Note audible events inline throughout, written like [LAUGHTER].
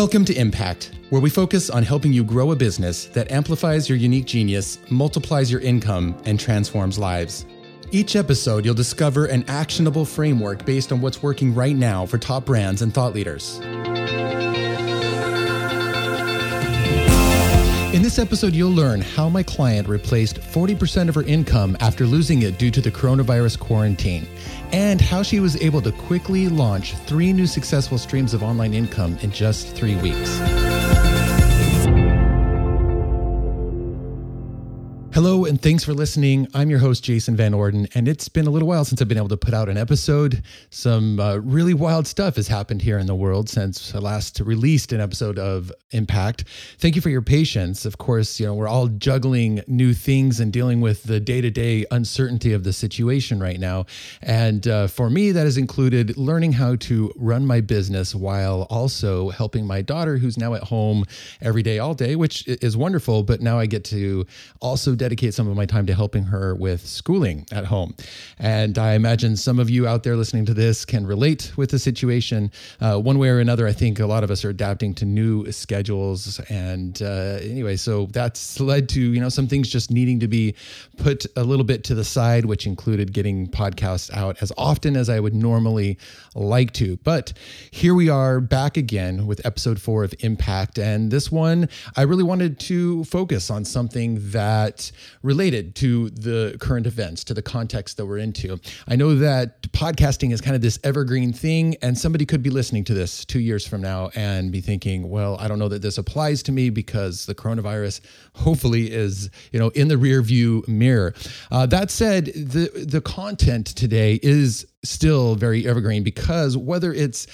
Welcome to Impact, where we focus on helping you grow a business that amplifies your unique genius, multiplies your income, and transforms lives. Each episode, you'll discover an actionable framework based on what's working right now for top brands and thought leaders. This episode, you'll learn how my client replaced 40% of her income after losing it due to the coronavirus quarantine, and how she was able to quickly launch three new successful streams of online income in just three weeks. Hello, and thanks for listening. I'm your host, Jason Van Orden, and it's been a little while since I've been able to put out an episode. Some uh, really wild stuff has happened here in the world since I last released an episode of Impact. Thank you for your patience. Of course, you know, we're all juggling new things and dealing with the day to day uncertainty of the situation right now. And uh, for me, that has included learning how to run my business while also helping my daughter, who's now at home every day, all day, which is wonderful. But now I get to also dedicate some of my time to helping her with schooling at home. And I imagine some of you out there listening to this can relate with the situation. Uh, one way or another, I think a lot of us are adapting to new schedules. And uh, anyway, so that's led to, you know, some things just needing to be put a little bit to the side, which included getting podcasts out as often as I would normally like to. But here we are back again with episode four of Impact. And this one, I really wanted to focus on something that related to the current events, to the context that we're into. I know that podcasting is kind of this evergreen thing, and somebody could be listening to this two years from now and be thinking, well, I don't know that this applies to me because the coronavirus hopefully is, you know, in the rear view mirror. Uh, that said, the the content today is still very evergreen because whether it's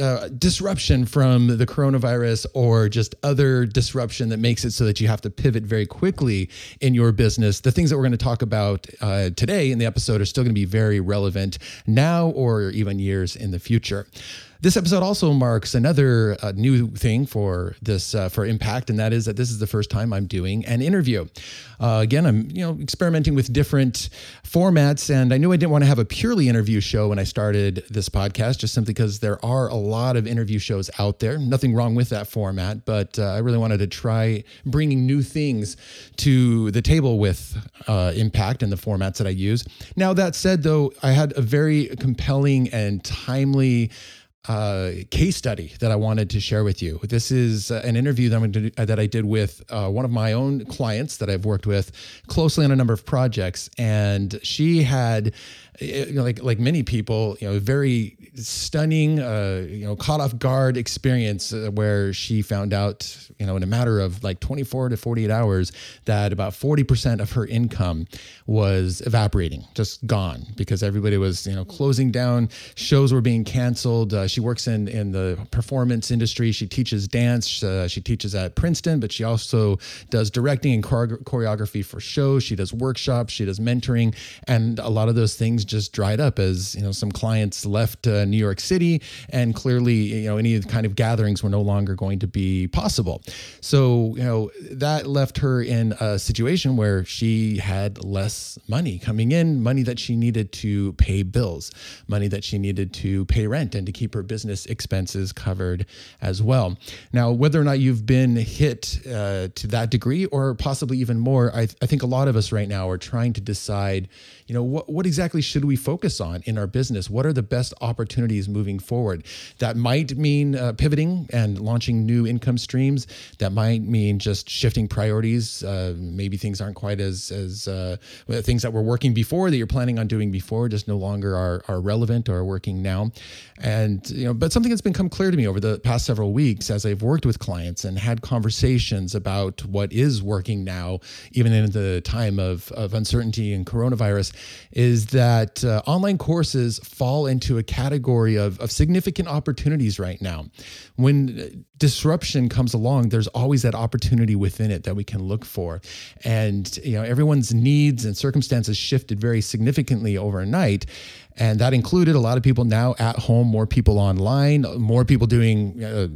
uh, disruption from the coronavirus or just other disruption that makes it so that you have to pivot very quickly in your business, the things that we're going to talk about uh, today in the episode are still going to be very relevant now or even years in the future. This episode also marks another uh, new thing for this uh, for Impact, and that is that this is the first time I'm doing an interview. Uh, again, I'm you know experimenting with different formats, and I knew I didn't want to have a purely interview show when I started this podcast, just simply because there are a lot of interview shows out there. Nothing wrong with that format, but uh, I really wanted to try bringing new things to the table with uh, Impact and the formats that I use. Now that said, though, I had a very compelling and timely uh, case study that I wanted to share with you. This is uh, an interview that, do, uh, that, I did with uh, one of my own clients that I've worked with closely on a number of projects, and she had you know, like like many people, you know, very stunning, uh, you know, caught off guard experience uh, where she found out, you know, in a matter of like 24 to 48 hours, that about 40% of her income was evaporating, just gone, because everybody was, you know, closing down. Shows were being canceled. Uh, she works in in the performance industry. She teaches dance. Uh, she teaches at Princeton, but she also does directing and choreography for shows. She does workshops. She does mentoring, and a lot of those things just dried up as you know some clients left uh, New York City, and clearly you know any kind of gatherings were no longer going to be possible. So you know that left her in a situation where she had less money coming in, money that she needed to pay bills, money that she needed to pay rent, and to keep her business expenses covered as well. Now, whether or not you've been hit uh, to that degree, or possibly even more, I, I think a lot of us right now are trying to decide you know what, what exactly should we focus on in our business? What are the best opportunities moving forward? That might mean uh, pivoting and launching new income streams. That might mean just shifting priorities. Uh, maybe things aren't quite as as uh, things that were working before that you're planning on doing before just no longer are, are relevant or are working now. And you know but something that's become clear to me over the past several weeks as i've worked with clients and had conversations about what is working now even in the time of, of uncertainty and coronavirus is that uh, online courses fall into a category of, of significant opportunities right now. When disruption comes along, there's always that opportunity within it that we can look for. And you know, everyone's needs and circumstances shifted very significantly overnight. And that included a lot of people now at home, more people online, more people doing uh,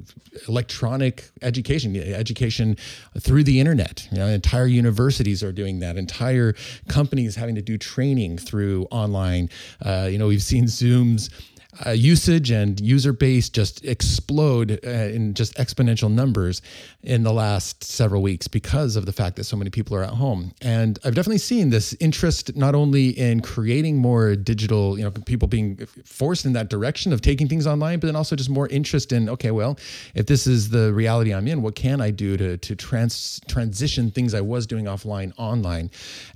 electronic education, education through the internet. You know, entire universities are doing that. Entire companies having to do training through online. Uh, you know, we've seen Zooms uh, usage and user base just explode uh, in just exponential numbers in the last several weeks because of the fact that so many people are at home. And I've definitely seen this interest not only in creating more digital, you know, people being forced in that direction of taking things online, but then also just more interest in, okay, well, if this is the reality I'm in, what can I do to, to trans, transition things I was doing offline online?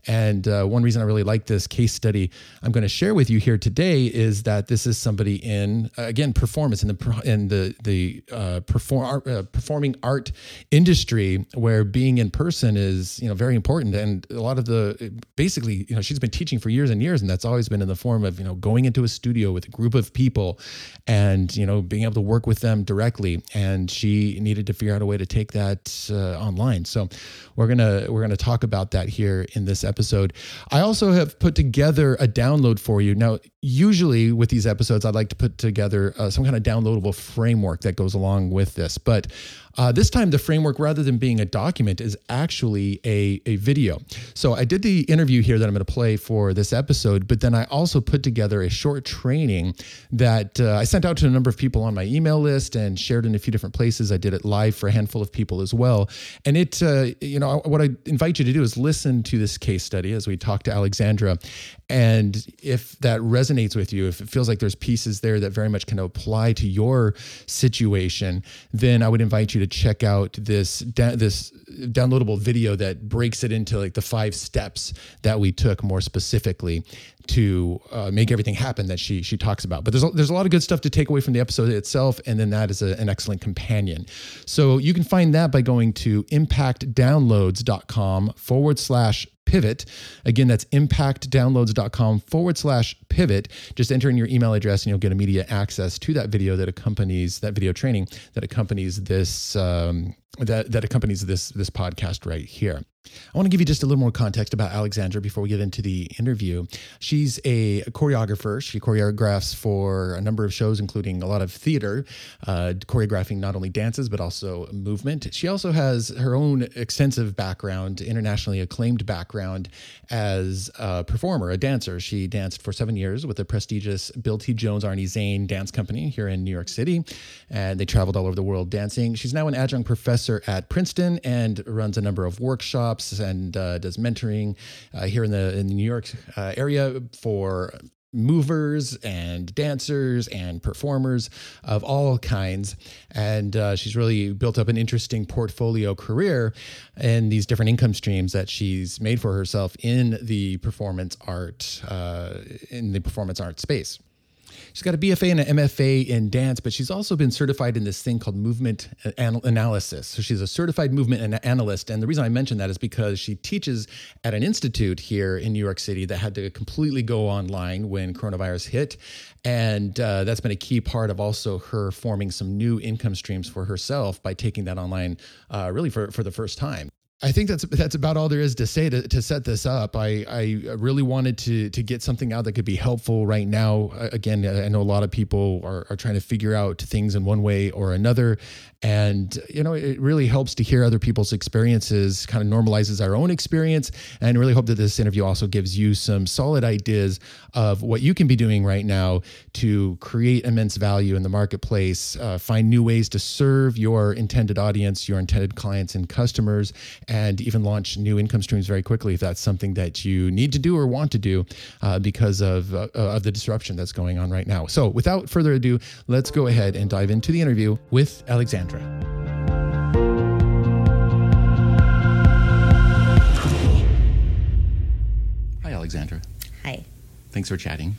And uh, one reason I really like this case study I'm going to share with you here today is that this is somebody in, uh, again, performance in the, in the, the uh, perform, uh, performing art industry where being in person is, you know, very important. And a lot of the, basically, you know, she's been teaching for years and years, and that's always been in the form of, you know, going into a studio with a group of people and, you know, being able to work with them directly. And she needed to figure out a way to take that uh, online. So we're to, we're to talk about that here in this episode. I also have put together a download for you. Now, usually with these episodes, I'd like to put together uh, some kind of downloadable framework that goes along with this. But uh, this time, the framework, rather than being a document, is actually a, a video. So I did the interview here that I'm going to play for this episode, but then I also put together a short training that uh, I sent out to a number of people on my email list and shared in a few different places. I did it live for a handful of people as well. And it, uh, you know, what I invite you to do is listen to this case study as we talk to Alexandra. And if that resonates with you, if it feels like there's pieces there that very much can apply to your situation, then I would invite you to check out this this downloadable video that breaks it into like the five steps that we took more specifically to uh, make everything happen that she she talks about. But there's a, there's a lot of good stuff to take away from the episode itself, and then that is a, an excellent companion. So you can find that by going to impactdownloads.com forward slash pivot. Again, that's impactdownloads.com forward slash pivot. Just enter in your email address and you'll get immediate access to that video that accompanies that video training that accompanies this um, that that accompanies this this podcast right here. I want to give you just a little more context about Alexandra before we get into the interview. She's a choreographer. She choreographs for a number of shows, including a lot of theater, uh, choreographing not only dances but also movement. She also has her own extensive background, internationally acclaimed background as a performer, a dancer. She danced for seven years with the prestigious Bill T. Jones Arnie Zane Dance Company here in New York City, and they traveled all over the world dancing. She's now an adjunct professor at Princeton and runs a number of workshops and uh, does mentoring uh, here in the in the New York uh, area for movers and dancers and performers of all kinds. And uh, she's really built up an interesting portfolio career and these different income streams that she's made for herself in the performance art uh, in the performance art space. She's got a BFA and an MFA in dance, but she's also been certified in this thing called movement analysis. So she's a certified movement analyst. And the reason I mention that is because she teaches at an institute here in New York City that had to completely go online when coronavirus hit. And uh, that's been a key part of also her forming some new income streams for herself by taking that online uh, really for, for the first time. I think that's that's about all there is to say to, to set this up. I, I really wanted to to get something out that could be helpful right now. Again, I know a lot of people are, are trying to figure out things in one way or another, and you know it really helps to hear other people's experiences. Kind of normalizes our own experience, and really hope that this interview also gives you some solid ideas of what you can be doing right now to create immense value in the marketplace, uh, find new ways to serve your intended audience, your intended clients and customers and even launch new income streams very quickly if that's something that you need to do or want to do uh, because of, uh, of the disruption that's going on right now. So, without further ado, let's go ahead and dive into the interview with Alexandra. Hi, Alexandra. Hi. Thanks for chatting.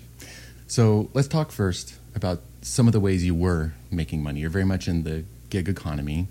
So, let's talk first about some of the ways you were making money. You're very much in the gig economy,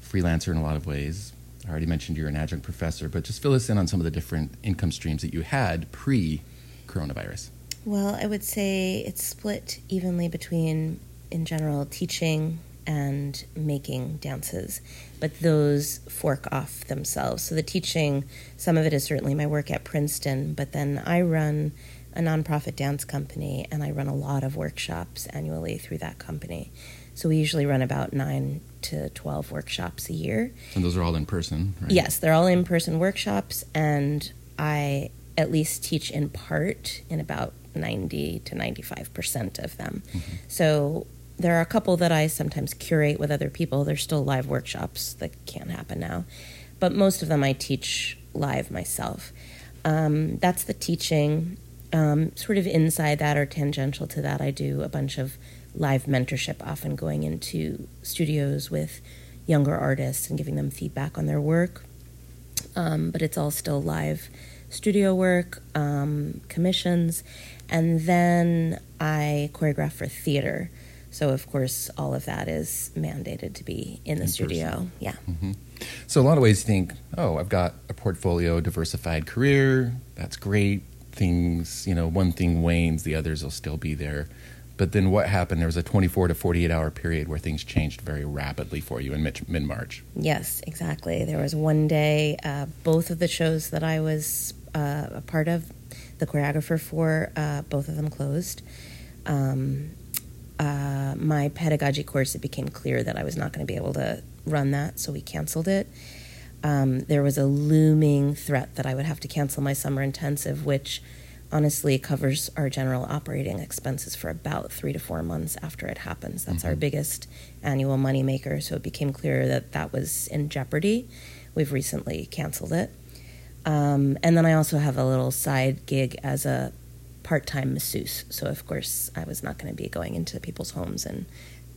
freelancer in a lot of ways, I already mentioned you're an adjunct professor, but just fill us in on some of the different income streams that you had pre coronavirus. Well, I would say it's split evenly between, in general, teaching and making dances, but those fork off themselves. So the teaching, some of it is certainly my work at Princeton, but then I run a nonprofit dance company and I run a lot of workshops annually through that company. So we usually run about nine to 12 workshops a year. And those are all in person, right? Yes, they're all in person workshops, and I at least teach in part in about 90 to 95% of them. Mm-hmm. So there are a couple that I sometimes curate with other people. There's still live workshops that can't happen now, but most of them I teach live myself. Um, that's the teaching. Um, sort of inside that or tangential to that, I do a bunch of live mentorship, often going into studios with younger artists and giving them feedback on their work. Um, but it's all still live studio work, um, commissions, and then I choreograph for theater. So, of course, all of that is mandated to be in the in studio. Person. Yeah. Mm-hmm. So, a lot of ways you think, oh, I've got a portfolio, diversified career. That's great. Things, you know, one thing wanes, the others will still be there. But then what happened? There was a 24 to 48 hour period where things changed very rapidly for you in mid March. Yes, exactly. There was one day, uh, both of the shows that I was uh, a part of, the choreographer for, uh, both of them closed. Um, uh, my pedagogy course, it became clear that I was not going to be able to run that, so we canceled it. Um, there was a looming threat that I would have to cancel my summer intensive, which honestly covers our general operating expenses for about three to four months after it happens. That's mm-hmm. our biggest annual moneymaker. So it became clear that that was in jeopardy. We've recently canceled it. Um, and then I also have a little side gig as a part time masseuse. So, of course, I was not going to be going into people's homes and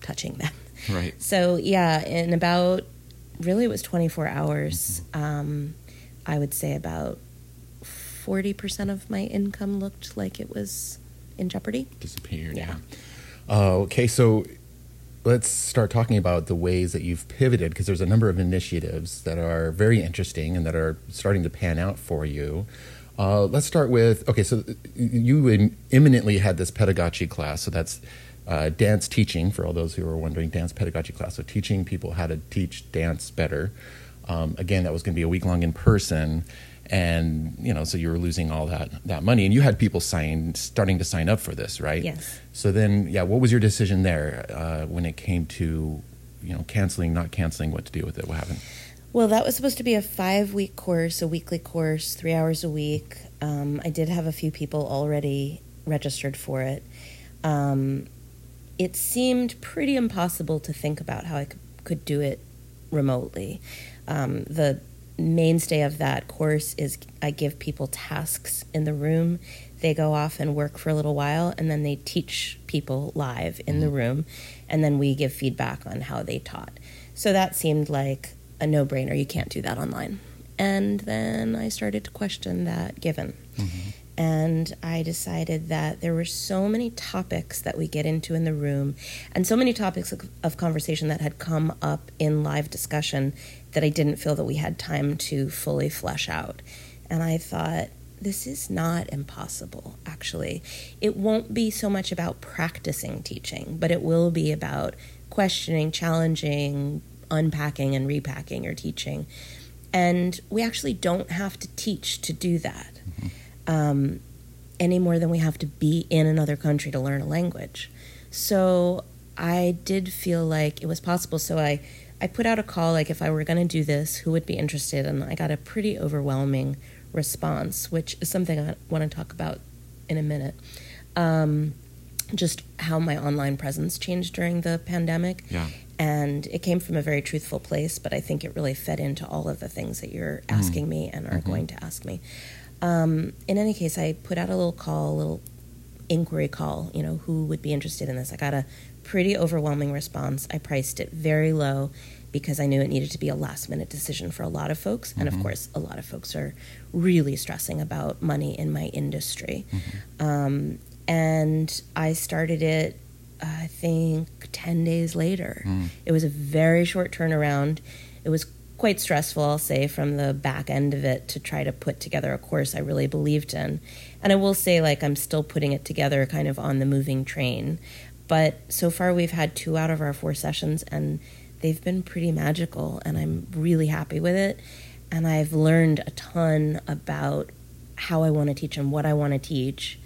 touching them. Right. [LAUGHS] So, yeah, in about really it was 24 hours, mm-hmm. um, I would say about 40% of my income looked like it was in jeopardy. Disappeared, yeah. yeah. Uh, okay, so let's start talking about the ways that you've pivoted because there's a number of initiatives that are very interesting and that are starting to pan out for you. Uh, let's start with okay. So you imminently had this pedagogy class. So that's uh, dance teaching for all those who are wondering. Dance pedagogy class. So teaching people how to teach dance better. Um, again, that was going to be a week long in person, and you know, so you were losing all that that money, and you had people sign starting to sign up for this, right? Yes. So then, yeah, what was your decision there uh, when it came to you know canceling, not canceling, what to do with it? What happened? Well, that was supposed to be a five week course, a weekly course, three hours a week. Um, I did have a few people already registered for it. Um, it seemed pretty impossible to think about how I could, could do it remotely. Um, the mainstay of that course is I give people tasks in the room. They go off and work for a little while, and then they teach people live in the mm-hmm. room, and then we give feedback on how they taught. So that seemed like a no brainer. You can't do that online. And then I started to question that given. Mm-hmm. And I decided that there were so many topics that we get into in the room and so many topics of, conversation that had come up in live discussion that I didn't feel that we had time to fully flesh out. And I thought, this is not impossible, actually. It won't be so much about practicing teaching, but it will be about questioning, challenging, unpacking and repacking your teaching. And we actually don't have to teach to do that mm-hmm. Um, any more than we have to be in another country to learn a language. So I did feel like it was possible. So I, I put out a call like if I were going to do this, who would be interested? And I got a pretty overwhelming response, which is something I want to talk about in a minute. Um, just how my online presence changed during the pandemic. Yeah and it came from a very truthful place but i think it really fed into all of the things that you're mm-hmm. asking mm. me and are mm-hmm. going to ask me um, in any case i put out a little call a little inquiry call you know who would be interested in this i got a pretty overwhelming response i priced it very low because i knew it needed to be a last minute decision for a lot of folks mm-hmm. and of mm-hmm. course a lot of folks are really stressing about money in my industry mm-hmm. um, and i started it I think 10 days later. Mm. It was a very short turnaround. It was quite stressful, I'll say, from the back end of it to try to put together a course I really believed in. And I will say, like, I'm still putting it together kind of on the moving train. But so far, we've had two out of our four sessions, and they've been pretty magical, and I'm really happy with it. And I've learned a ton about how I want to teach and what I want to teach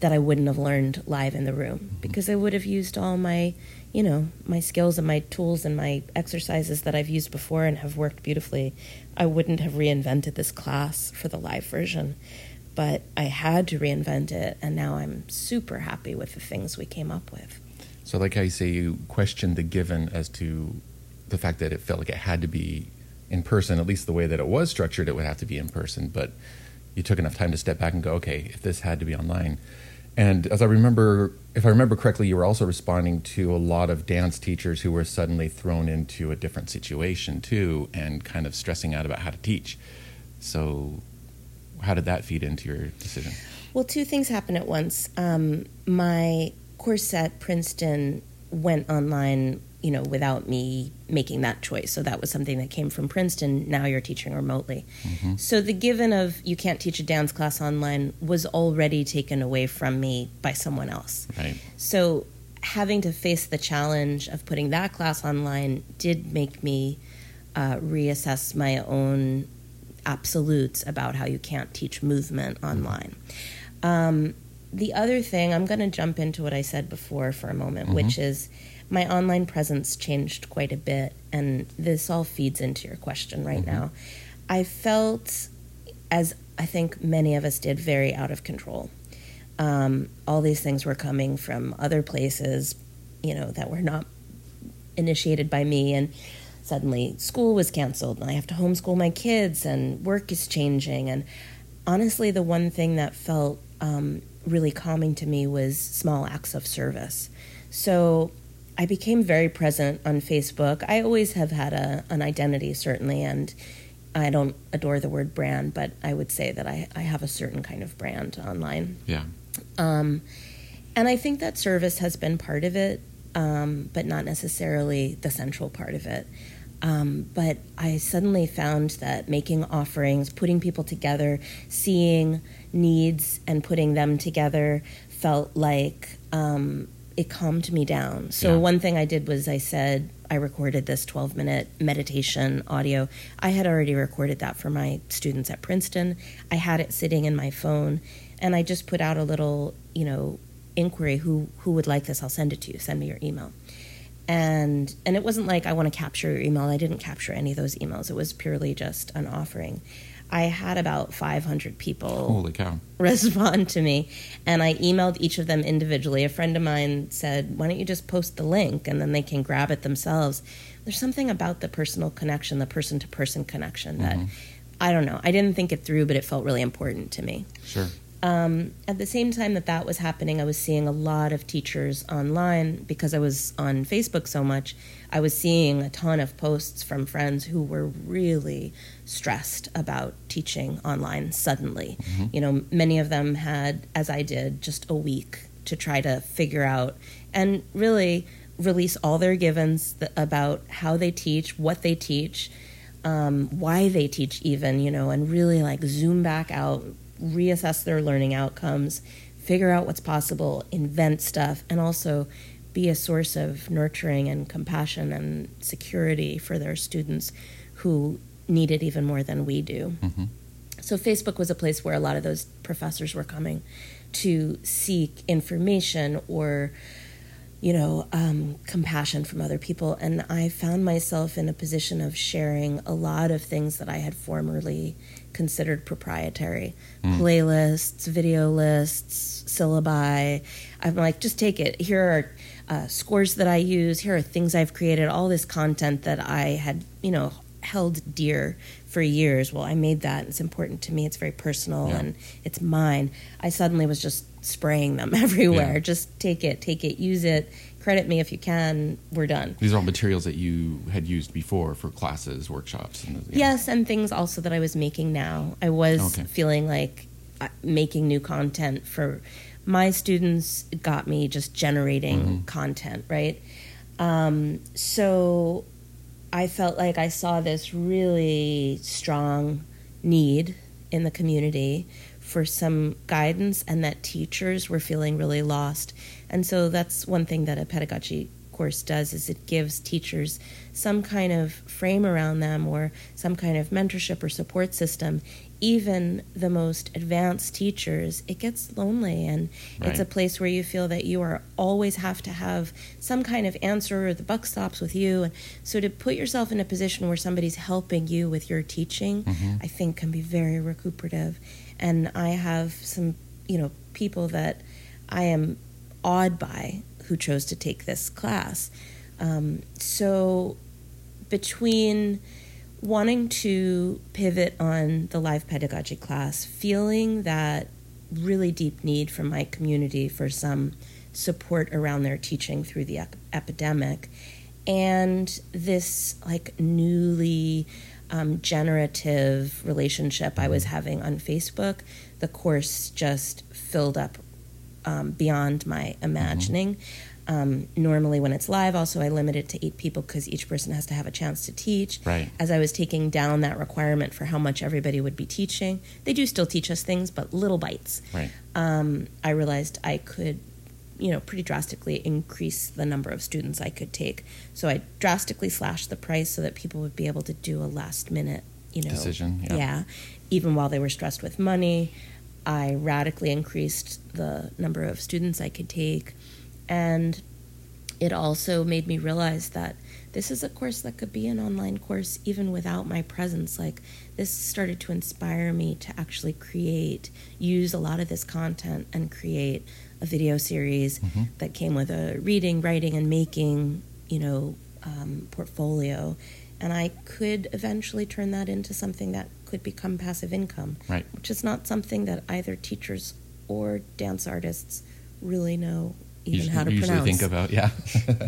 that I wouldn't have learned live in the room mm-hmm. because I would have used all my, you know, my skills and my tools and my exercises that I've used before and have worked beautifully. I wouldn't have reinvented this class for the live version. but I had to reinvent it, and now I'm super happy with the things we came up with. So, like you say, you questioned the given as to the fact that it felt like it had to be in person, at least the way that it was structured, it would have to be in person. But you took enough time to step back and go, okay, if this had to be online. And as I remember, if I remember correctly, you were also responding to a lot of dance teachers who were suddenly thrown into a different situation too, and kind of stressing out about how to teach. So, how did that feed into your decision? Well, two things happened at once. Um, my course at Princeton went online, you know, without me making that choice. So that was something that came from Princeton. Now you're teaching remotely. Mm-hmm. So the given of you can't teach a dance class online was already taken away from me by someone else. Right. So having to face the challenge of putting that class online did make me uh, reassess my own absolutes about how you can't teach movement online. Um, the other thing, I'm going to jump into what I said before for a moment, mm-hmm. which is my online presence changed quite a bit, and this all feeds into your question right mm-hmm. now. I felt, as I think many of us did, very out of control. Um, all these things were coming from other places, you know, that were not initiated by me, and suddenly school was canceled, and I have to homeschool my kids, and work is changing, and honestly, the one thing that felt um, really calming to me was small acts of service. So I became very present on Facebook. I always have had a, an identity, certainly, and I don't adore the word brand, but I would say that I, I have a certain kind of brand online. Yeah. Um, and I think that service has been part of it, um, but not necessarily the central part of it. Um, but I suddenly found that making offerings, putting people together, seeing needs and putting them together felt like um, it calmed me down. So, yeah. one thing I did was I said, I recorded this 12 minute meditation audio. I had already recorded that for my students at Princeton. I had it sitting in my phone, and I just put out a little, you know, inquiry who who would like this i'll send it to you send me your email and and it wasn't like i want to capture your email i didn't capture any of those emails it was purely just an offering I had about 500 people Holy cow. [LAUGHS] respond to me, and I emailed each of them individually. A friend of mine said, "Why don't you just post the link and then they can grab it themselves?" There's something about the personal connection, the person-to-person connection that mm-hmm. I don't know. I didn't think it through, but it felt really important to me. Sure. Um, at the same time that that was happening, I was seeing a lot of teachers online because I was on Facebook so much. I was seeing a ton of posts from friends who were really stressed about teaching online suddenly. Mm-hmm. You know, many of them had, as I did, just a week to try to figure out and really release all their givens about how they teach, what they teach, um, why they teach, even, you know, and really like zoom back out reassess their learning outcomes, figure out what's possible, invent stuff, and also be a source of nurturing and compassion and security for their students who need it even more than we do. Mm-hmm. So, Facebook was a place where a lot of those professors were coming to seek information or you know, um, compassion from other people. And I found myself in a position of sharing a lot of things that I had formerly considered proprietary mm. playlists, video lists, syllabi. I'm like, just take it. Here are uh, scores that I use. Here are things I've created, all this content that I had, you know, held dear for years. Well, I made that. It's important to me. It's very personal yeah. and it's mine. I suddenly was just spraying them [LAUGHS] everywhere. Yeah. Just take it, take it, use it. Credit me if you can. We're done. These are all materials that you had used before for classes, workshops. And, yeah. Yes, and things also that I was making now. I was okay. feeling like uh, making new content for my students got me just generating mm-hmm. content, right? Um, so I felt like I saw this really strong need in the community for some guidance and that teachers were feeling really lost. And so that's one thing that a pedagogy course does is it gives teachers some kind of frame around them or some kind of mentorship or support system even the most advanced teachers, it gets lonely and right. it's a place where you feel that you are always have to have some kind of answer or the buck stops with you. And so to put yourself in a position where somebody's helping you with your teaching, mm-hmm. I think can be very recuperative. And I have some, you know, people that I am awed by who chose to take this class. Um, so between wanting to pivot on the live pedagogy class, feeling that really deep need from my community for some support around their teaching through the ep- epidemic, and this like newly um, generative relationship I was having on Facebook, the course just filled up um, beyond my imagining. Mm-hmm. Um, normally, when it's live, also I limit it to eight people because each person has to have a chance to teach. Right. As I was taking down that requirement for how much everybody would be teaching, they do still teach us things, but little bites. Right. Um, I realized I could, you know, pretty drastically increase the number of students I could take. So I drastically slashed the price so that people would be able to do a last minute, you know, decision. Yeah. yeah even while they were stressed with money. I radically increased the number of students I could take. And it also made me realize that this is a course that could be an online course even without my presence. Like, this started to inspire me to actually create, use a lot of this content and create a video series mm-hmm. that came with a reading, writing, and making, you know, um, portfolio. And I could eventually turn that into something that could become passive income, right. which is not something that either teachers or dance artists really know even usually, how to usually pronounce. think about. Yeah,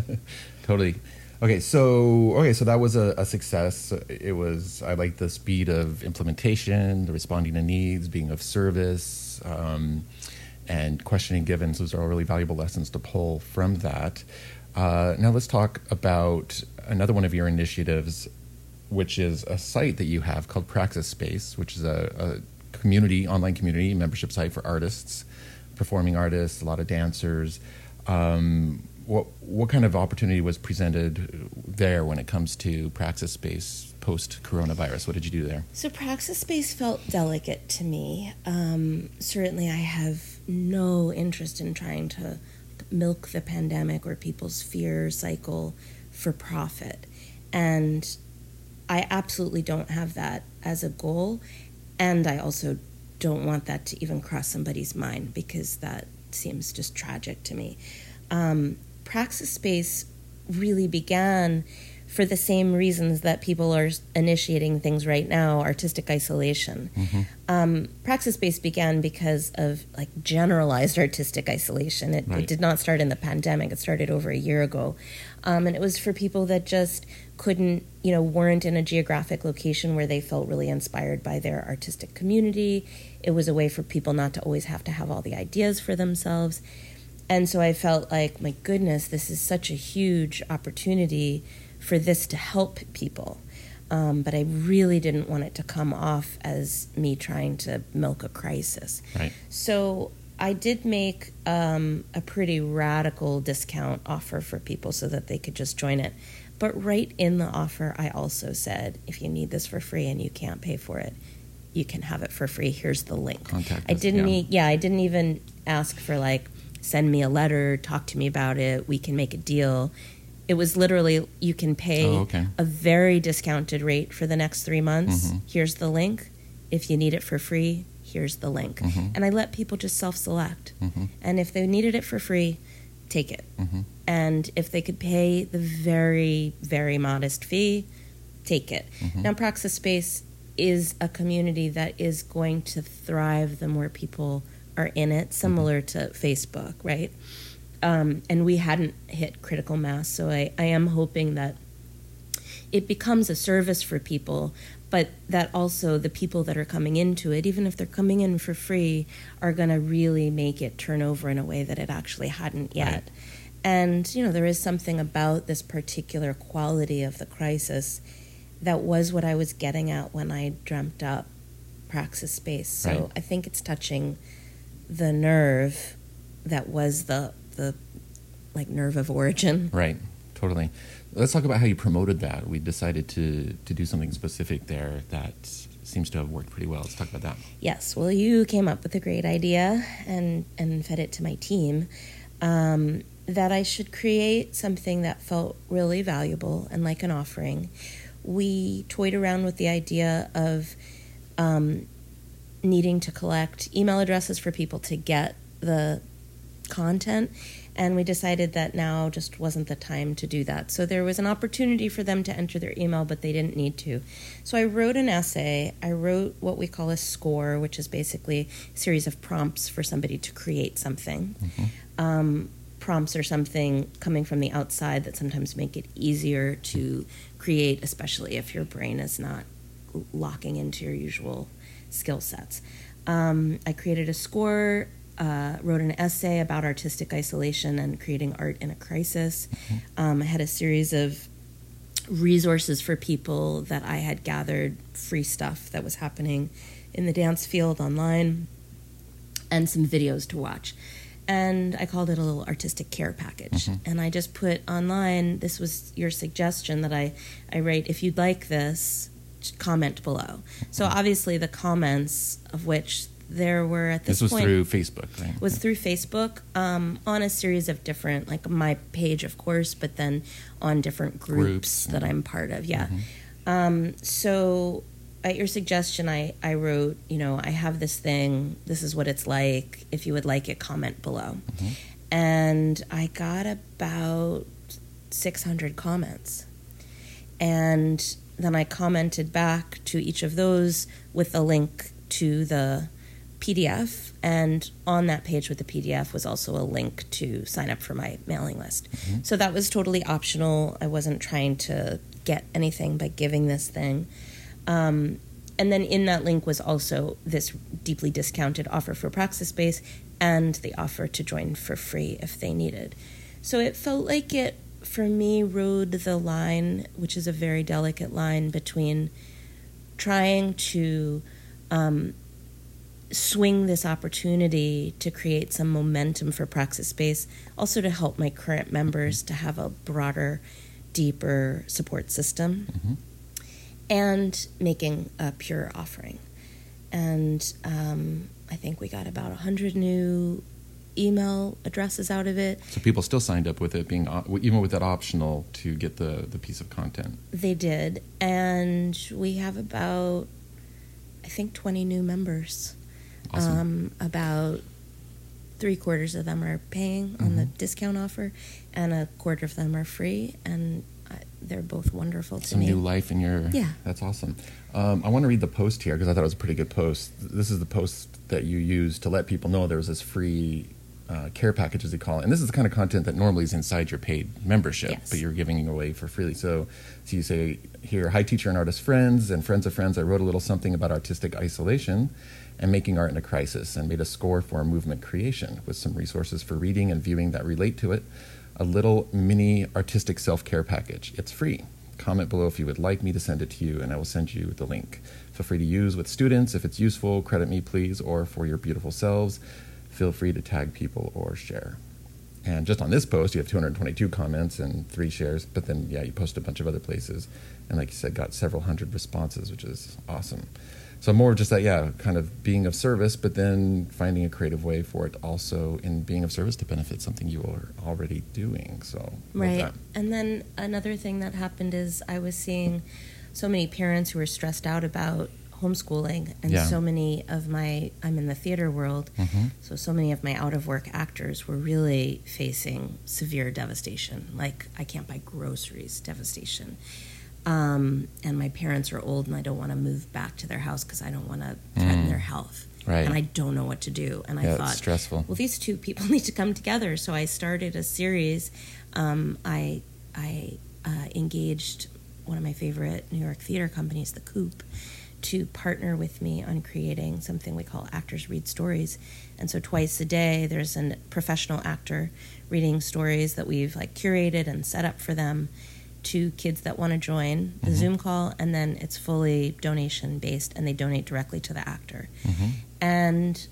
[LAUGHS] totally. Okay, so okay, so that was a, a, success. It was I like the speed of implementation, the responding to needs, being of service, um, and questioning givens. Those are all really valuable lessons to pull from that. Uh, now let's talk about another one of your initiatives, which is a site that you have called Praxis Space, which is a, a community, online community membership site for artists, performing artists, a lot of dancers. Um, what what kind of opportunity was presented there when it comes to Praxis Space post coronavirus? What did you do there? So Praxis Space felt delicate to me. Um, certainly, I have no interest in trying to milk the pandemic or people's fear cycle for profit, and I absolutely don't have that as a goal. And I also don't want that to even cross somebody's mind because that seems just tragic to me. Um, Praxis Space really began for the same reasons that people are initiating things right now artistic isolation mm-hmm. um, praxis space began because of like generalized artistic isolation it, right. it, did not start in the pandemic it started over a year ago um, and it was for people that just couldn't you know weren't in a geographic location where they felt really inspired by their artistic community it was a way for people not to always have to have all the ideas for themselves and so i felt like my goodness this is such a huge opportunity for this to help people. Um, but I really didn't want it to come off as me trying to milk a crisis. Right. So I did make um, a pretty radical discount offer for people so that they could just join it. But right in the offer, I also said, if you need this for free and you can't pay for it, you can have it for free. Here's the link. Contact I didn't yeah. Need, yeah, I didn't even ask for like send me a letter, talk to me about it, we can make a deal it was literally you can pay oh, okay. a very discounted rate for the next three months. Mm-hmm. Here's the link. If you need it for free, here's the link. Mm-hmm. And I let people just self select. Mm-hmm. And if they needed it for free, take it. Mm-hmm. And if they could pay the very, very modest fee, take it. Mm-hmm. Now, Praxis Space is a community that is going to thrive the more people are in it, similar mm-hmm. to Facebook, right? um, and we hadn't hit critical mass. So I, I am hoping that it becomes a service for people, but that also the people that are coming into it, even if they're coming in for free, are going to really make it turn over in a way that it actually hadn't yet. Right. And, you know, there is something about this particular quality of the crisis that was what I was getting at when I dreamt up Praxis Space. So right. I think it's touching the nerve that was the the like nerve of origin. Right. Totally. Let's talk about how you promoted that. We decided to to do something specific there that seems to have worked pretty well. Let's talk about that. Yes. Well, you came up with a great idea and and fed it to my team. Um, that I should create something that felt really valuable and like an offering. We toyed around with the idea of um, needing to collect email addresses for people to get the content and we decided that now just wasn't the time to do that. So there was an opportunity for them to enter their email, but they didn't need to. So I wrote an essay. I wrote what we call a score, which is basically a series of prompts for somebody to create something. Mm-hmm. Um, prompts are something coming from the outside that sometimes make it easier to create, especially if your brain is not locking into your usual skill sets. Um, I created a score uh, wrote an essay about artistic isolation and creating art in a crisis. Mm-hmm. Um, I had a series of resources for people that I had gathered, free stuff that was happening in the dance field online, and some videos to watch. And I called it a little artistic care package. Mm-hmm. And I just put online, this was your suggestion that I, I write, if you'd like this, comment below. So mm-hmm. obviously the comments of which there were at this, point. this was point, through Facebook, right? Was through Facebook um, on a series of different, like my page, of course, but then on different groups, groups that I'm part of. Yeah. Mm-hmm. Um, so at your suggestion, I, I wrote, you know, I have this thing. This is what it's like. If you would like it, comment below. Mm-hmm. And I got about 600 comments. And then I commented back to each of those with a link to the PDF, and on that page with the PDF was also a link to sign up for my mailing list. Mm-hmm. So that was totally optional. I wasn't trying to get anything by giving this thing. Um, and then in that link was also this deeply discounted offer for Praxis Space and the offer to join for free if they needed. So it felt like it, for me, rode the line, which is a very delicate line between trying to um, swing this opportunity to create some momentum for Praxis Space, also to help my current members to have a broader, deeper support system, mm-hmm. and making a pure offering. And um, I think we got about 100 new email addresses out of it. So people still signed up with it being even with that optional to get the the piece of content. They did, and we have about I think 20 new members. Awesome. Um, about three quarters of them are paying mm-hmm. on the mm-hmm. discount offer, and a quarter of them are free. And I, they're both wonderful to Some me. new life in your yeah. That's awesome. Um, I want to read the post here because I thought it was a pretty good post. This is the post that you use to let people know there's this free uh, care package, as they call it. And this is the kind of content that normally is inside your paid membership, yes. but you're giving away for freely. So, so you say here, hi teacher and artist friends and friends of friends. I wrote a little something about artistic isolation and making art in a crisis and made a score for a movement creation with some resources for reading and viewing that relate to it. A little mini artistic self care package. It's free. Comment below if you would like me to send it to you, and I will send you the link. Feel free to use with students if it's useful. Credit me, please, or for your beautiful selves. Feel free to tag people or share. And just on this post, you have 222 comments and three shares, but then, yeah, you post a bunch of other places. And like you said, got several hundred responses, which is awesome. So more of just that, yeah, kind of being of service, but then finding a creative way for it also in being of service to benefit something you are already doing. So right, and then another thing that happened is I was seeing so many parents who were stressed out about homeschooling and yeah. so many of my i'm in the theater world mm-hmm. so so many of my out of work actors were really facing severe devastation like i can't buy groceries devastation um, and my parents are old and I don't want to move back to their house because I don't want to threaten mm. their health. Right. And I don't know what to do. And yeah, I thought, stressful. well, these two people [LAUGHS] need to come together. So I started a series. Um, I I uh, engaged one of my favorite New York theater companies, The Coop, to partner with me on creating something we call Actors Read Stories. And so twice a day, there's a professional actor reading stories that we've like curated and set up for them to kids that want to join the mm-hmm. Zoom call, and then it's fully donation based, and they donate directly to the actor. Mm-hmm. And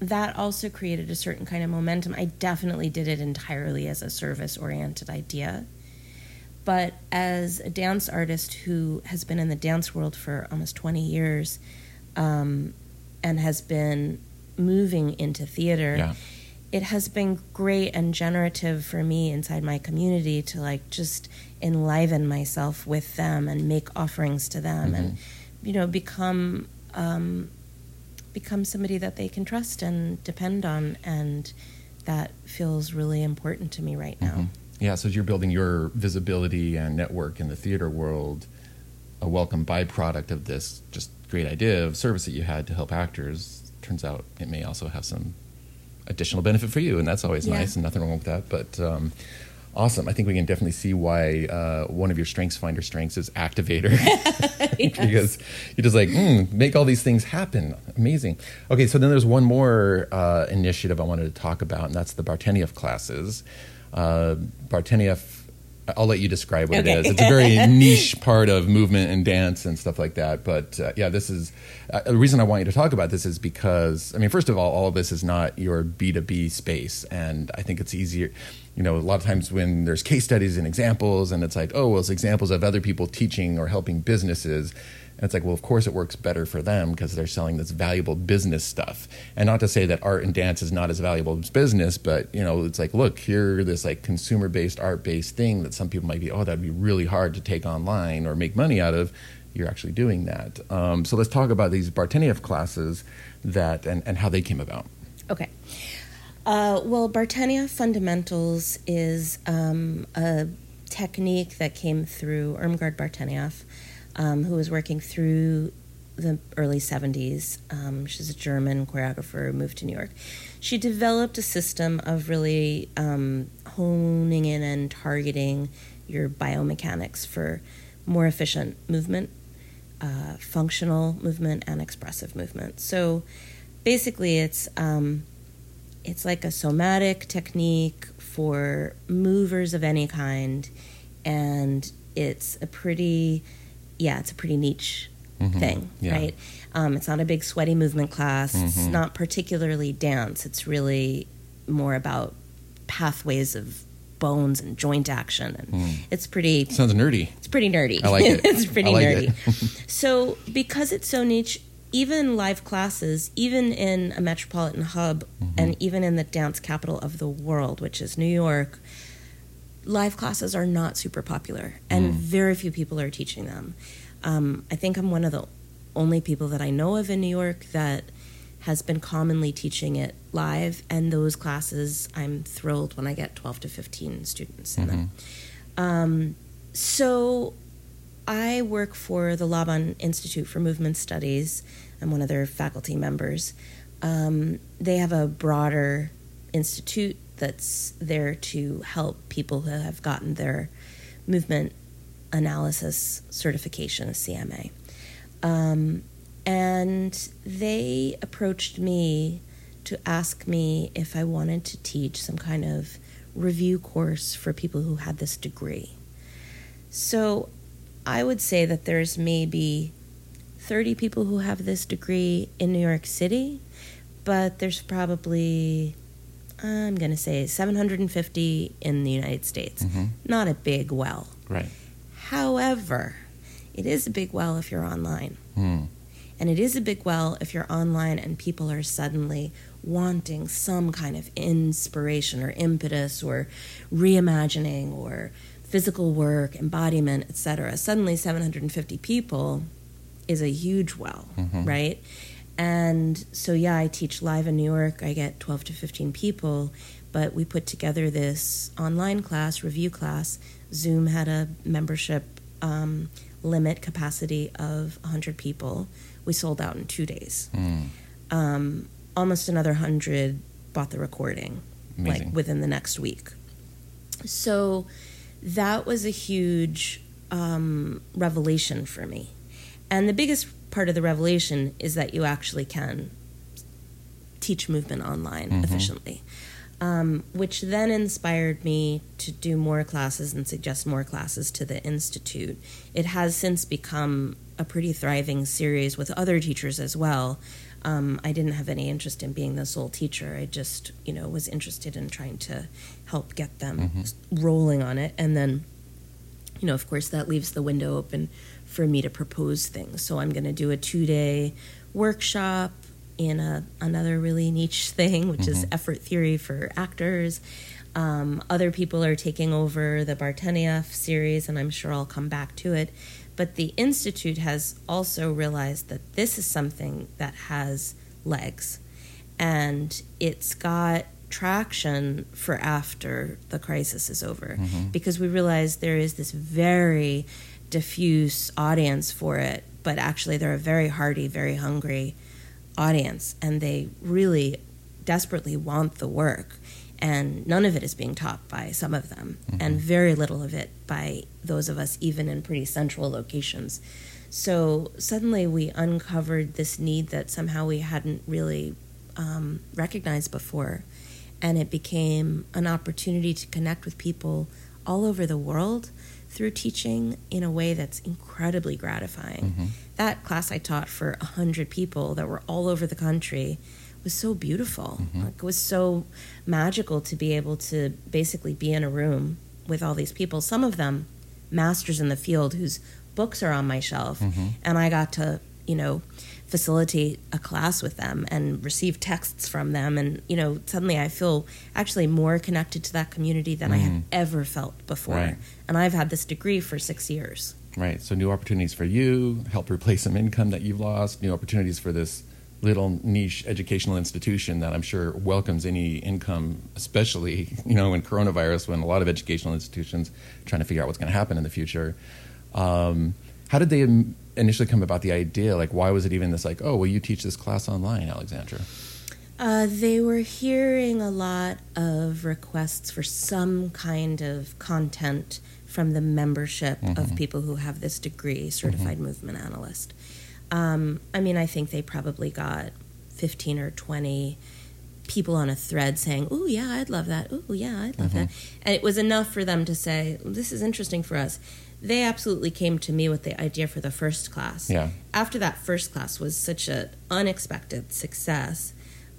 that also created a certain kind of momentum. I definitely did it entirely as a service oriented idea. but as a dance artist who has been in the dance world for almost 20 years um, and has been moving into theater, Yeah. It has been great and generative for me inside my community to like just enliven myself with them and make offerings to them and you know become um, become somebody that they can trust and depend on and that feels really important to me right now. Yeah, so as you're building your visibility and network in the theater world, a welcome byproduct of this just great idea of service that you had to help actors, turns out it may also have some additional benefit for you, and that's always Yeah. nice and nothing wrong with that. But um, awesome. I think we can definitely see why uh, one of your strengths finder strengths is activator. [LAUGHS] [LAUGHS] because you're just like, mm, make all these things happen. Amazing. Okay, so then there's one more uh, initiative I wanted to talk about, and that's the Bartenieff classes. Uh, I'll let you describe what Okay. it is. It's a very [LAUGHS] niche part of movement and dance and stuff like that. But uh, yeah, this is uh, the reason I want you to talk about this is because, I mean, first of all, all of this is not your B2B space. And I think it's easier, you know, a lot of times when there's case studies and examples, and it's like, oh, well, it's examples of other people teaching or helping businesses. And it's like, well, of course it works better for them because they're selling this valuable business stuff. And not to say that art and dance is not as valuable as business, but you know, it's like, look, here this like consumer based, art based thing that some people might be, oh, that'd be really hard to take online or make money out of. You're actually doing that. Um, so let's talk about these Bartenieff classes that and, and how they came about. Okay. Uh, well, Bartenieff Fundamentals is um, a technique that came through Irmgard Bartenieff, um, who was working through the early 70s. Um, she's a German choreographer, moved to New York. She developed a system of really um, honing in and targeting your biomechanics for more efficient movement, uh, functional movement, and expressive movement. So basically, it's um, it's like a somatic technique for movers of any kind, and it's a pretty, yeah, it's a pretty niche thing, yeah. right? Um, it's not a big sweaty movement class. It's not particularly dance. It's really more about pathways of bones and joint action, and it's pretty Sounds nerdy. it's pretty nerdy. I like it. [LAUGHS] it's pretty I like nerdy. [LAUGHS] so because it's so niche, even live classes, even in a metropolitan hub, Mm-hmm. and even in the dance capital of the world, which is New York, live classes are not super popular, and Mm. very few people are teaching them. Um, I think I'm one of the only people that I know of in New York that has been commonly teaching it live, and those classes, I'm thrilled when I get 12 to 15 students in them. Um, so I work for the Laban Institute for Movement Studies. I'm one of their faculty members. Um, they have a broader institute that's there to help people who have gotten their movement analysis certification, a CMA. Um, and they approached me to ask me if I wanted to teach some kind of review course for people who had this degree. So I would say that there's maybe 30 people who have this degree in New York City, but there's probably, I'm going to say, 750 in the United States. Not a big well. Right. However, it is a big well if you're online. Hmm. And it is a big well if you're online and people are suddenly wanting some kind of inspiration or impetus or reimagining or physical work, embodiment, etc. Suddenly 750 people is a huge well, right? And so yeah, I teach live in New York. I get 12 to 15 people, but we put together this online class, review class. Zoom had a membership um, limit capacity of 100 people. We sold out in two days. Hmm. Um, almost another 100 bought the recording, Amazing. like within the next week. So that was a huge um, revelation for me. And the biggest part of the revelation is that you actually can teach movement online efficiently, um, which then inspired me to do more classes and suggest more classes to the Institute. It has since become a pretty thriving series with other teachers as well. Um, I didn't have any interest in being the sole teacher. I just, you know, was interested in trying to help get them rolling on it. And then you know, of course, that leaves the window open for me to propose things. So I'm going to do a two day workshop in a, another really niche [LAUGHS] thing, which is effort theory for actors. Um, other people are taking over the Bartenieff series, and I'm sure I'll come back to it. But the Institute has also realized that this is something that has legs, and it's got traction for after the crisis is over because we realize there is this very diffuse audience for it, but actually they're a very hearty, very hungry audience, and they really desperately want the work. And none of it is being taught by some of them, and very little of it by those of us, even in pretty central locations. So suddenly we uncovered this need that somehow we hadn't really um, recognized before. And it became an opportunity to connect with people all over the world through teaching in a way that's incredibly gratifying. Mm-hmm. That class I taught for 100 people that were all over the country was so beautiful. Mm-hmm. Like, it was so magical to be able to basically be in a room with all these people, some of them masters in the field whose books are on my shelf. Mm-hmm. And I got to, you know, facilitate a class with them and receive texts from them. And, you know, suddenly I feel actually more connected to that community than I have ever felt before. Right. And I've had this degree for six years. Right. So new opportunities for you, help replace some income that you've lost, new opportunities for this little niche educational institution that I'm sure welcomes any income, especially, you know, in coronavirus when a lot of educational institutions are trying to figure out what's going to happen in the future. Um, how did they initially come about the idea? Like, why was it even this, like, oh, well, you teach this class online, Alexandra? Uh, they were hearing a lot of requests for some kind of content from the membership of people who have this degree, certified movement analyst. Um, I mean, I think they probably got 15 or 20 people on a thread saying, Oh, yeah, I'd love that. Oh, yeah, I'd love that. And it was enough for them to say, This is interesting for us. They absolutely came to me with the idea for the first class. Yeah. After that first class was such an unexpected success,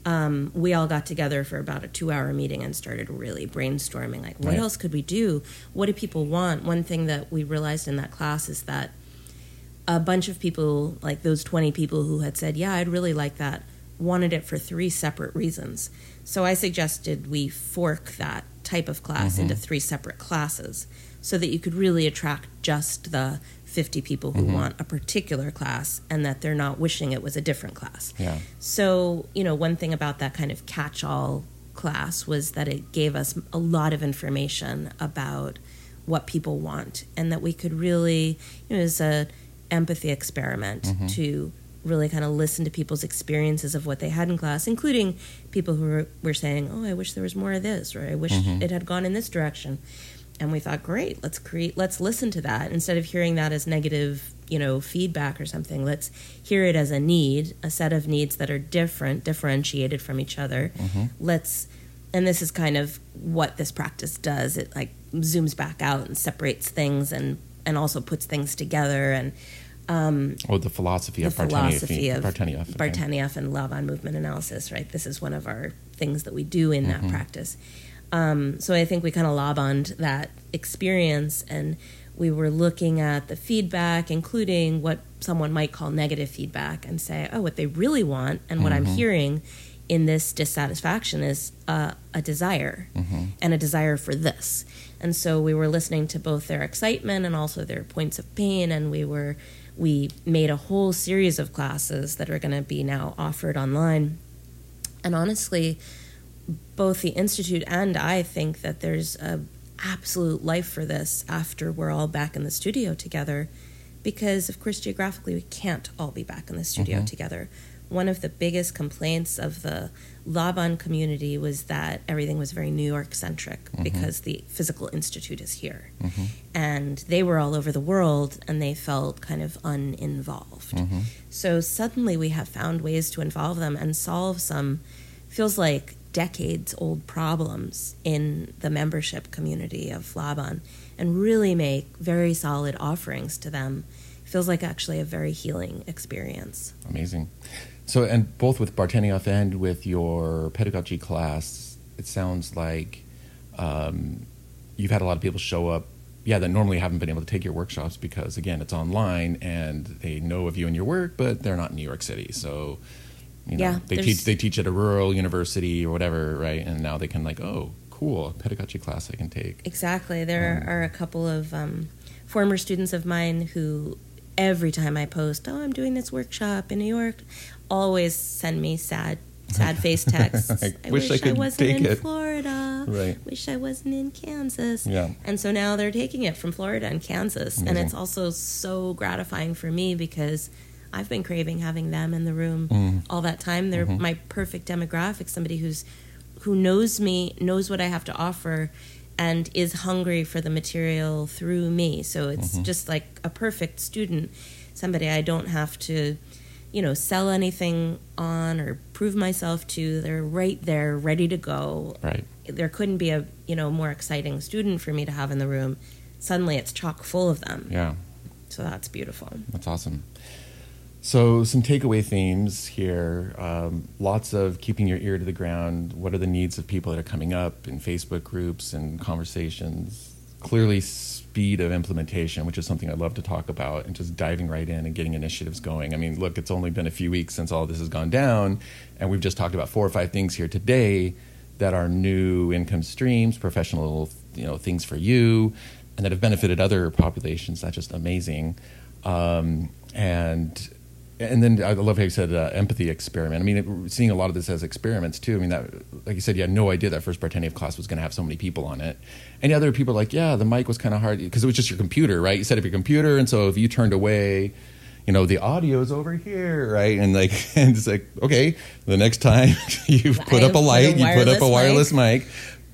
um, we all got together for about a two hour meeting and started really brainstorming like, what Right. else could we do? What do people want? One thing that we realized in that class is that a bunch of people, like those 20 people who had said, Yeah, I'd really like that, wanted it for three separate reasons. So I suggested we fork that type of class into three separate classes so that you could really attract just the 50 people who mm-hmm. want a particular class and that they're not wishing it was a different class. Yeah. So, you know, one thing about that kind of catch all class was that it gave us a lot of information about what people want and that we could really, you know, it was a empathy experiment mm-hmm. to really kind of listen to people's experiences of what they had in class, including people who were, were saying, "Oh, I wish there was more of this," or "I wish mm-hmm. it had gone in this direction." And we thought, "Great, let's create, let's listen to that instead of hearing that as negative, you know, feedback or something. Let's hear it as a need, a set of needs that are different, differentiated from each other. Let's." And this is kind of what this practice does. It like zooms back out and separates things and and also puts things together and um, Oh, the philosophy the of philosophy of Bartenieff. okay. Bartenieff and Laban movement analysis, right? This is one of our things that we do in Mm-hmm. that practice. Um, so I think we kind of Labaned that experience and we were looking at the feedback, including what someone might call negative feedback, and say, oh, what they really want and what I'm hearing in this dissatisfaction is uh, a desire and a desire for this. And so we were listening to both their excitement and also their points of pain, and we were we made a whole series of classes that are going to be now offered online. And honestly, both the institute and I think that there's a absolute life for this after we're all back in the studio together because of course geographically we can't all be back in the studio mm-hmm. together. One of the biggest complaints of the Laban community was that everything was very New York centric mm-hmm. because the physical institute is here. Mm-hmm. And they were all over the world and they felt kind of uninvolved. So suddenly we have found ways to involve them and solve some feels like decades old problems in the membership community of Laban and really make very solid offerings to them. Feels like actually a very healing experience. Amazing. So, and both with Bartenieff and with your pedagogy class, it sounds like um, you've had a lot of people show up yeah, that normally haven't been able to take your workshops because again, it's online and they know of you and your work, but they're not in New York City. So, you know, Yeah, they there's- teach they teach at a rural university or whatever, right? And now they can like, oh, cool, a pedagogy class I can take. Exactly. There are a couple of um, former students of mine who, every time I post, "Oh, I'm doing this workshop in New York," always send me sad, sad face [LAUGHS] texts. Like, I "Wish wish, I could wasn't in it." Florida. Right. Wish I wasn't in Kansas. Yeah. And so now they're taking it from Florida and Kansas, and it's also so gratifying for me because. I've been craving having them in the room Mm. all that time. They're Mm-hmm. my perfect demographic, somebody who's who knows me, knows what I have to offer, and is hungry for the material through me. So it's Mm-hmm. just like a perfect student, somebody I don't have to, you know, sell anything on or prove myself to. They're right there, ready to go. Right. There couldn't be a, you know, more exciting student for me to have in the room. Suddenly it's chock full of them. Yeah. So that's beautiful. That's awesome. So, some takeaway themes here. Um, lots of keeping your ear to the ground. What are the needs of people that are coming up in Facebook groups and conversations? Clearly, speed of implementation, which is something I'd love to talk about, and just diving right in and getting initiatives going. I mean, look, it's only been a few weeks since all this has gone down, and we've just talked about four or five things here today that are new income streams, professional, you know, things for you, and that have benefited other populations. That's just amazing. Um, and and then I love how you said uh, empathy experiment. I mean, it, seeing a lot of this as experiments too. I mean, that like you said, you had no idea that first Bartenieff class was going to have so many people on it. And the other people like, yeah, the mic was kind of hard because it was just your computer, right? You set up your computer, and so if you turned away, you know, the audio's over here, right? And like, [LAUGHS] and it's like, okay, the next time [LAUGHS] you put I up a put a light, you put up a wireless wireless mic,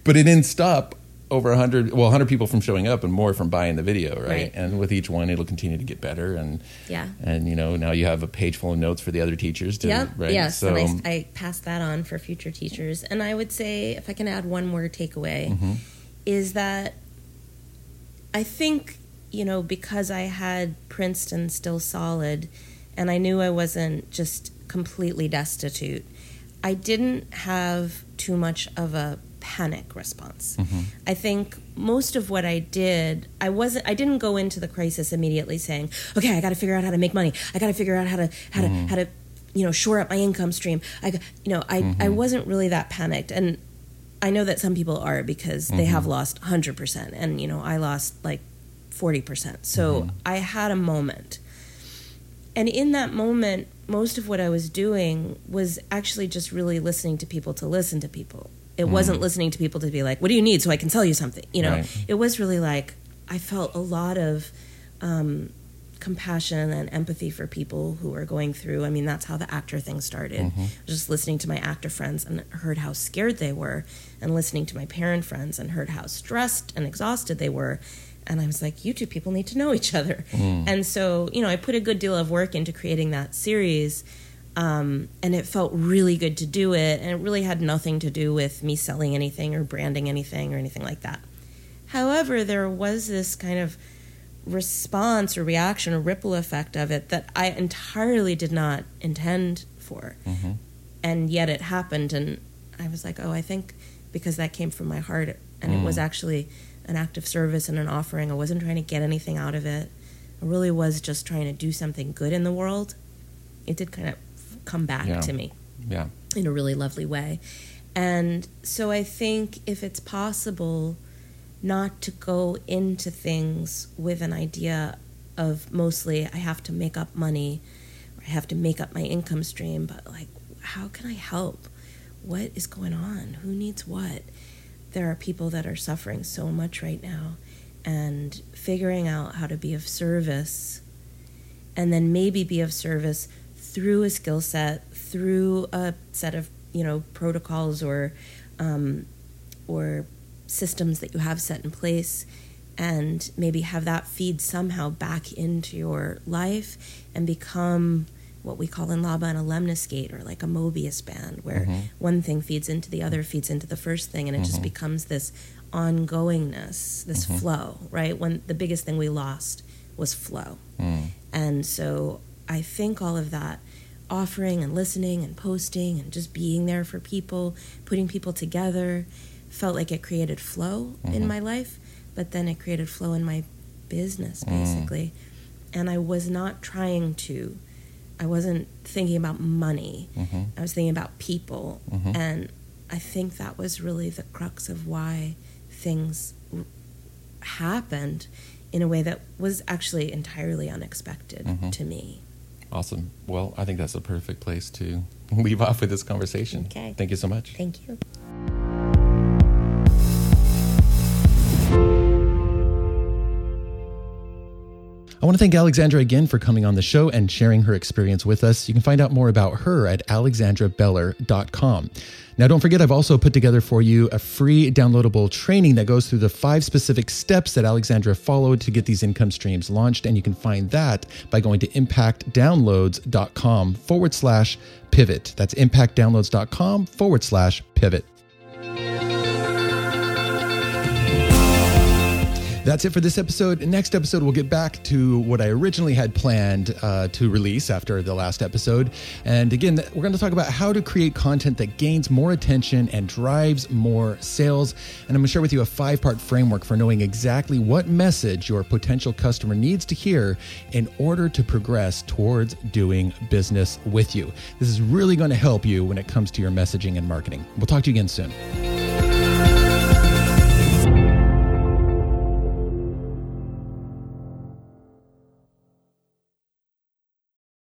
but it didn't stop over 100 well 100 people from showing up and more from buying the video right? Right. and with each one it'll continue to get better and Yeah. and you know now you have a page full of notes for the other teachers to Yep. right Yes. so and I, I pass that on for future teachers. And I would say, if I can add one more takeaway, Mhm. is that I think, you know, because I had Princeton still solid and I knew I wasn't just completely destitute, I didn't have too much of a panic response. Mhm. I think most of what I did, I wasn't I didn't go into the crisis immediately saying, "Okay, I got to figure out how to make money. I got to figure out how to how to mm-hmm. how to you know, shore up my income stream." I you know, I I mm-hmm. wasn't really that panicked and I know that some people are because they have mm-hmm. lost 100% and you know, I lost like 40%. So I had a moment. And in that moment, most of what I was doing was actually just really listening to people to listen to people. It mm-hmm. wasn't listening to people to be like, "What do you need so I can sell you something?" You know, Right. it was really like I felt a lot of um, compassion and empathy for people who are going through. I mean, that's how the actor thing started. Mm-hmm. Just listening to my actor friends and heard how scared they were, and listening to my parent friends and heard how stressed and exhausted they were. And I was like, you two people need to know each other. Mm. And so, you know, I put a good deal of work into creating that series. Um, and it felt really good to do it. And it really had nothing to do with me selling anything or branding anything or anything like that. However, there was this kind of response or reaction or ripple effect of it that I entirely did not intend for. Mhm. And yet it happened. And I was like, oh, I think because that came from my heart and it was actually an act of service and an offering, I wasn't trying to get anything out of it. I really was just trying to do something good in the world. It did kind of come back Yeah. to me yeah in a really lovely way. And so I think if it's possible not to go into things with an idea of mostly I have to make up money or I have to make up my income stream, but like, how can I help? What is going on? Who needs what? There are people that are suffering so much right now, and figuring out how to be of service and then maybe be of service through a skill set, through a set of you know protocols or um, or systems that you have set in place, and maybe have that feed somehow back into your life and become what we call in Laban a lemniscate or like a Mobius band, where one thing feeds into the other, feeds into the first thing, and it just becomes this ongoingness, this flow, right? When the biggest thing we lost was flow. Mm. And so I think all of that offering and listening and posting and just being there for people, putting people together, felt like it created flow in mm-hmm. my life. but then it created flow in my business mm. basically. And I was not trying to. I wasn't thinking about money. Mm-hmm. I was thinking about people. Mm-hmm. And I think that was really the crux of why things r- happened in a way that was actually entirely unexpected to me. Awesome. Well, I think that's a perfect place to [LAUGHS] leave off with this conversation. Okay. Thank you so much. Thank you. I want to thank Alexandra again for coming on the show and sharing her experience with us. You can find out more about her at alexandrabeller.com. Now, don't forget, I've also put together for you a free downloadable training that goes through the five specific steps that Alexandra followed to get these income streams launched. And you can find that by going to impactdownloads.com forward slash pivot. That's impactdownloads.com forward slash pivot. That's it for this episode. Next episode, we'll get back to what I originally had planned uh, to release after the last episode. And again, we're going to talk about how to create content that gains more attention and drives more sales. And I'm going to share with you a five part framework for knowing exactly what message your potential customer needs to hear in order to progress towards doing business with you. This is really going to help you when it comes to your messaging and marketing. We'll talk to you again soon.